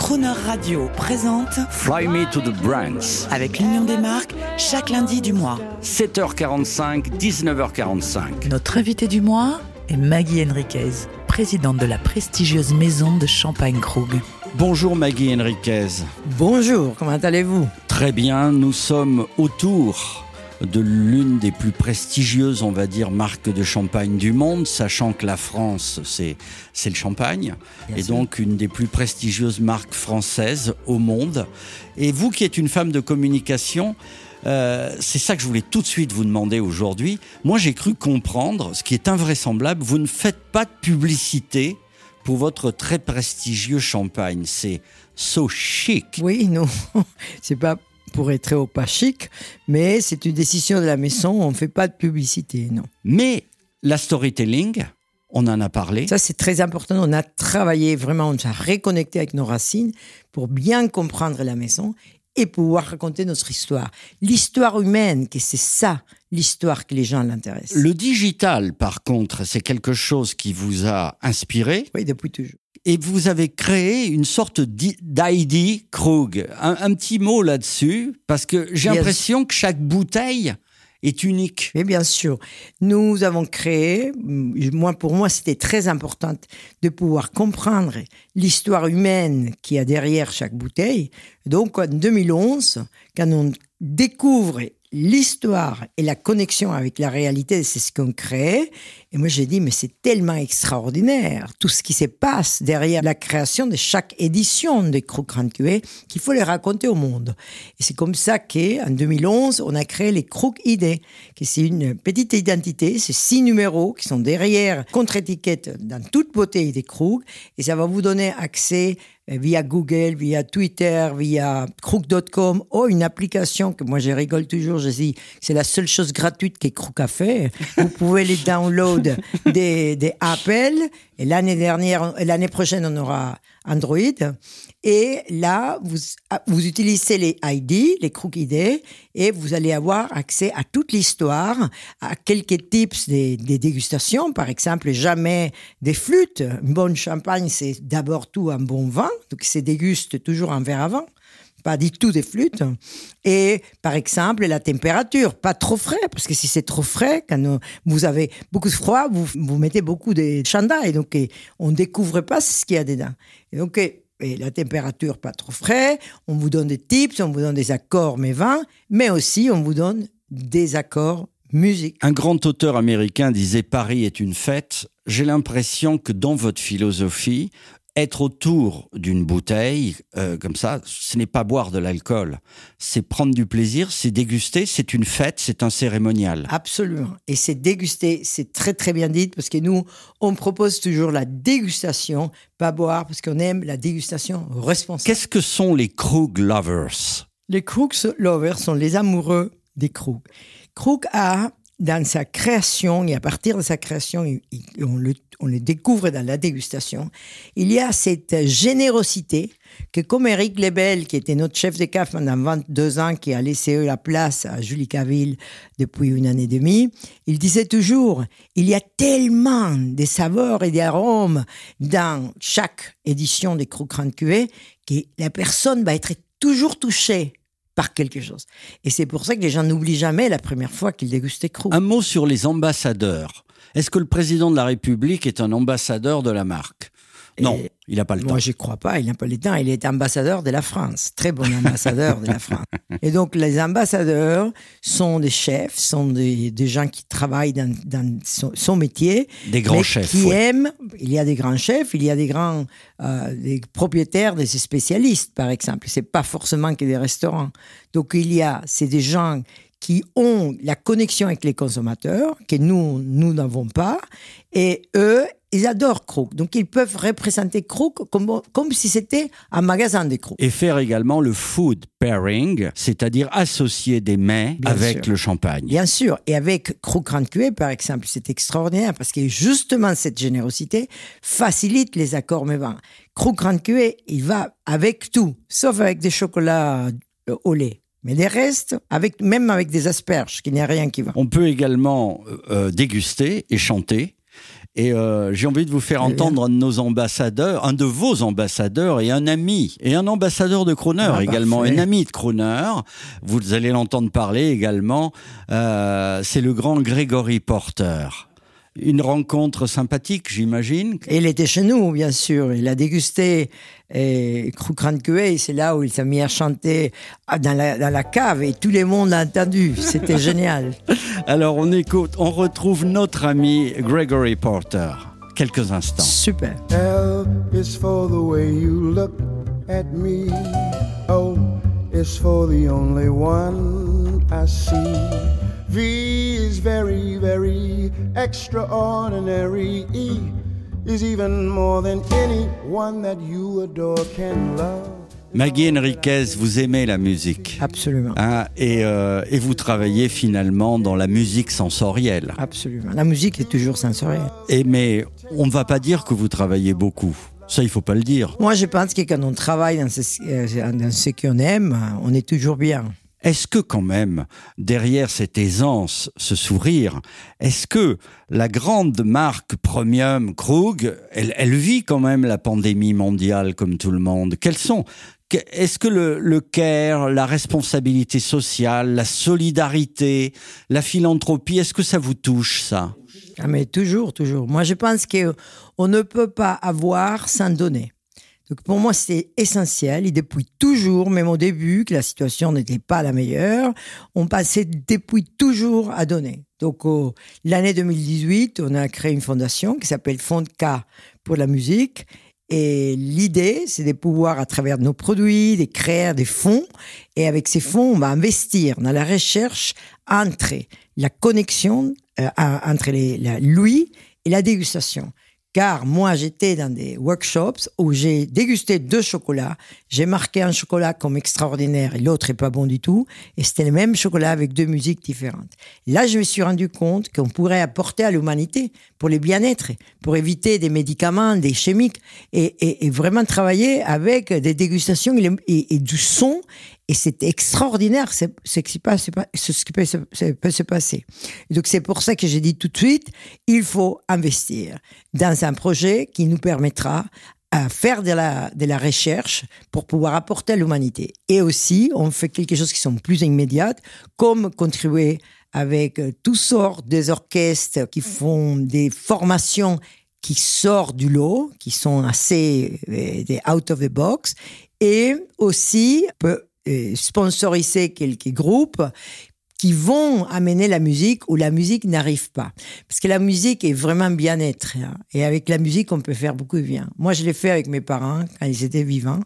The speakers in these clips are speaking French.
Crooner Radio présente Fly Me to the Brands. avec l'Union des marques chaque lundi du mois. 7h45, 19h45. Notre invité du mois est Maggie Henriquez, présidente de la prestigieuse maison de Champagne Krug. Bonjour Maggie Henriquez. Bonjour, comment allez-vous? Très bien, nous sommes autour de l'une des plus prestigieuses, on va dire, marques de champagne du monde, sachant que la France, c'est, c'est le champagne, Bien et sûr. donc une des plus prestigieuses marques françaises au monde. Et vous qui êtes une femme de communication, euh, c'est ça que je voulais tout de suite vous demander aujourd'hui. Moi, j'ai cru comprendre, ce qui est invraisemblable, vous ne faites pas de publicité pour votre très prestigieux champagne. C'est so chic. Oui, non, c'est pas pour être chic, mais c'est une décision de la maison, on ne fait pas de publicité, non. Mais la storytelling, on en a parlé. Ça, c'est très important, on a travaillé vraiment, on s'est reconnecté avec nos racines pour bien comprendre la maison et pouvoir raconter notre histoire. L'histoire humaine, que c'est ça, l'histoire que les gens l'intéressent. Le digital, par contre, c'est quelque chose qui vous a inspiré Oui, depuis toujours. Et vous avez créé une sorte d'i- d'ID Krug. Un, un petit mot là-dessus, parce que j'ai l'impression que chaque bouteille est unique. Mais bien sûr, nous avons créé, moi pour moi c'était très important de pouvoir comprendre l'histoire humaine qu'il y a derrière chaque bouteille. Donc en 2011, quand on découvre l'histoire et la connexion avec la réalité, c'est ce qu'on crée. Et moi j'ai dit mais c'est tellement extraordinaire tout ce qui se passe derrière la création de chaque édition des Crocs Cuvée qu'il faut les raconter au monde. Et c'est comme ça qu'en 2011, on a créé les Crocs ID, qui c'est une petite identité, c'est six numéros qui sont derrière contre-étiquette dans toute bouteille des Crocs, et ça va vous donner accès euh, via Google, via Twitter, via crook.com, ou une application que moi je rigole toujours, je dis c'est la seule chose gratuite que Crook a fait. Vous pouvez les download des, Apple, et l'année dernière, l'année prochaine on aura Android. Et là, vous, vous utilisez les ID, les Crook ID, et vous allez avoir accès à toute l'histoire, à quelques tips des, dégustations. Par exemple, jamais des flûtes. Un bon champagne, c'est d'abord tout un bon vin, donc c'est déguste toujours un verre avant pas du tout des flûtes. Et par exemple, la température, pas trop frais, parce que si c'est trop frais, quand vous avez beaucoup de froid, vous, vous mettez beaucoup de chandail, donc on ne découvre pas ce qu'il y a dedans. Et donc, et la température, pas trop frais, on vous donne des tips, on vous donne des accords, mais vins, mais aussi on vous donne des accords musique. Un grand auteur américain disait Paris est une fête. J'ai l'impression que dans votre philosophie, être autour d'une bouteille, euh, comme ça, ce n'est pas boire de l'alcool. C'est prendre du plaisir, c'est déguster, c'est une fête, c'est un cérémonial. Absolument. Et c'est déguster, c'est très très bien dit, parce que nous, on propose toujours la dégustation, pas boire, parce qu'on aime la dégustation responsable. Qu'est-ce que sont les Krug Lovers? Les Crooks Lovers sont les amoureux des Krug. Krug a, dans sa création, et à partir de sa création, on le, découvre dans la dégustation, il y a cette générosité que comme Eric Lebel, qui était notre chef de CAF pendant 22 ans, qui a laissé la place à Julie Caville depuis une année et demie, il disait toujours, il y a tellement de saveurs et d'arômes dans chaque édition des Krug Grand Cuvée que la personne va être toujours touchée par quelque chose. Et c'est pour ça que les gens n'oublient jamais la première fois qu'ils dégustaient Krug. Un mot sur les ambassadeurs. Est-ce que le président de la République est un ambassadeur de la marque? Non, Et il n'a pas le temps. Moi, je crois pas. Il n'a pas le temps. Il est ambassadeur de la France. Très bon ambassadeur de la France. Et donc, les ambassadeurs sont des chefs, sont des, des gens qui travaillent dans, dans son, son métier. Des grands mais chefs. Qui ouais. aiment. Il y a des grands chefs, il y a des grands euh, des propriétaires, des spécialistes, par exemple. C'est pas forcément que des restaurants. Donc, il y a, c'est des gens qui ont la connexion avec les consommateurs, que nous, nous n'avons pas. Et eux, ils adorent Krug. Donc, ils peuvent représenter Krug comme, comme si c'était un magasin de Krug. Et faire également le food pairing, c'est-à-dire associer des mets Bien avec sûr. le champagne. Bien sûr. Et avec Krug Grand Cuvée, par exemple, c'est extraordinaire parce que justement, cette générosité facilite les accords mévins. Krug Grand Cuvée, il va avec tout, sauf avec des chocolats euh, au lait. Mais les restes, avec, même avec des asperges, qu'il n'y a rien qui va. On peut également euh, euh, déguster et chanter. Et euh, j'ai envie de vous faire entendre un de nos ambassadeurs, un de vos ambassadeurs et un ami, et un ambassadeur de Croner Ah, également, un ami de Croner. Vous allez l'entendre parler également. Euh, c'est le grand Gregory Porter. Une rencontre sympathique, j'imagine. Et il était chez nous, bien sûr. Il a dégusté et c'est là où il s'est mis à chanter ah, dans la, dans la cave et tout le monde a entendu. C'était génial. Alors on écoute, on retrouve notre ami Gregory Porter. Quelques instants. Super. L is for the way you look at me. O is for the only one I see. V is very, very extraordinary. E is even more than anyone that you adore can love. Maggie Enriquez, vous aimez la musique Absolument. hein, et, euh, et vous travaillez finalement dans la musique sensorielle. Absolument. La musique est toujours sensorielle. Et mais on ne va pas dire que vous travaillez beaucoup. Ça, il faut pas le dire. Moi, je pense que quand on travaille dans ce, euh, dans ce qu'on aime, on est toujours bien. Est-ce que quand même, derrière cette aisance, ce sourire, est-ce que la grande marque premium Krug, elle, vit quand même la pandémie mondiale comme tout le monde? Sont Est-ce que le, le care, la responsabilité sociale, la solidarité, la philanthropie, est-ce que ça vous touche ça? Ah, mais toujours, toujours. Moi, je pense qu'on ne peut pas avoir sans donner. Donc, pour moi, c'est essentiel. Et depuis toujours, même au début, que la situation n'était pas la meilleure, on passait depuis toujours à donner. Donc, l'année 2018, on a créé une fondation qui s'appelle Fond K pour la musique. Et l'idée, c'est de pouvoir, à travers nos produits, de créer des fonds. Et avec ces fonds, on va investir dans la recherche entre la connexion euh, entre les, la- et la dégustation. Car moi, j'étais dans des workshops où j'ai dégusté deux chocolats. J'ai marqué un chocolat comme extraordinaire et l'autre est pas bon du tout. Et c'était le même chocolat avec deux musiques différentes. Là, je me suis rendu compte qu'on pourrait apporter à l'humanité pour le bien-être, pour éviter des médicaments, des chimiques et, vraiment travailler avec des dégustations et du son. Et c'est extraordinaire c'est- ce qui, passe, ce qui peut, se, se- peut se passer. Et donc c'est pour ça que j'ai dit tout de suite, il faut investir dans un projet qui nous permettra à faire de la, de la recherche pour pouvoir apporter à l'humanité. Et aussi, on fait quelque chose qui sont plus immédiates, comme contribuer avec euh, toutes sortes des orchestres qui font des formations qui sortent du lot, qui sont assez euh, des out of the box, et aussi peut sponsoriser quelques groupes qui vont amener la musique où la musique n'arrive pas. Parce que la musique est vraiment bien-être. hein. Et avec la musique, on peut faire beaucoup de bien. Moi, je l'ai fait avec mes parents quand ils étaient vivants.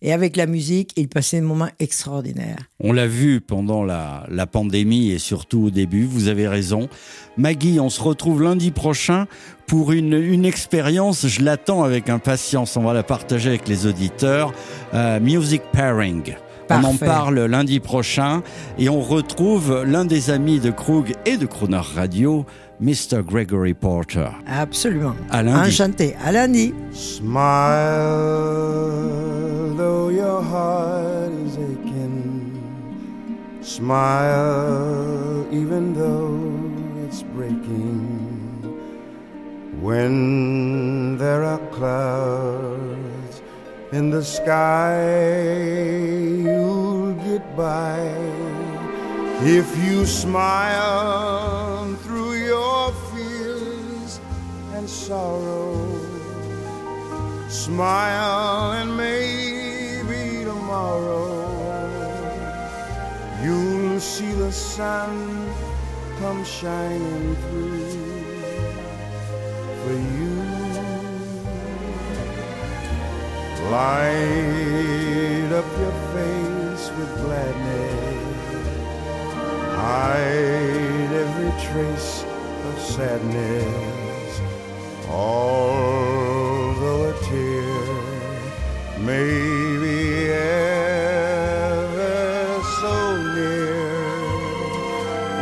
Et avec la musique, ils passaient un moment extraordinaire. On l'a vu pendant la, la pandémie et surtout au début, vous avez raison. Maggie, on se retrouve lundi prochain pour une, une expérience, je l'attends avec impatience, on va la partager avec les auditeurs, euh, Music Pairing. On en Parfait. parle lundi prochain et on retrouve l'un des amis de Krug et de Crooner Radio, Mr. Gregory Porter. Absolument. À lundi. Enchanté. À lundi. Smile, though your heart is aching. Smile, even though it's breaking. When there are clouds in the sky, you'll get by. If you smile through your fears and sorrow. Smile and maybe tomorrow you'll see the sun come shining through for you. Light up your face with gladness. Hide every trace of sadness. Although a tear may be ever so near,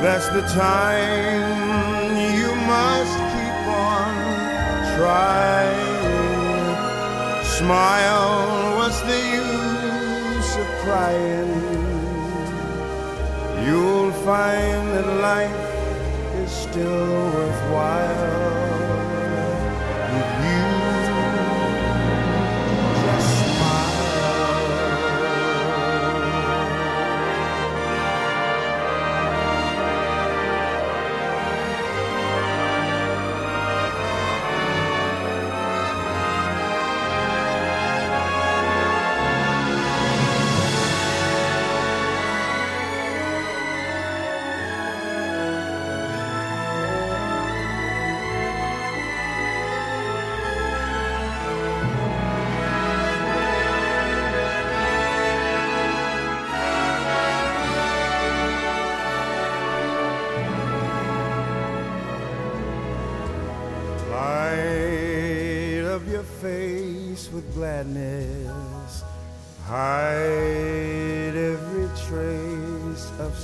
that's the time you must keep on trying. Smile, what's the use of crying? You'll find that life is still worthwhile.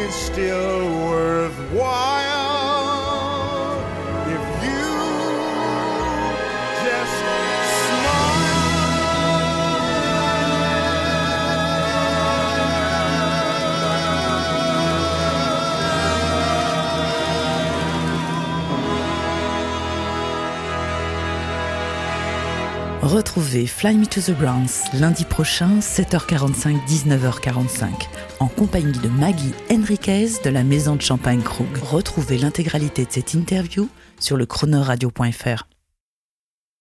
is still worthwhile Retrouvez Fly Me to the Browns lundi prochain, 7h45, 19h45, en compagnie de Maggie Henriquez de la Maison de Champagne Krug. Retrouvez l'intégralité de cette interview sur le chronoradio.fr.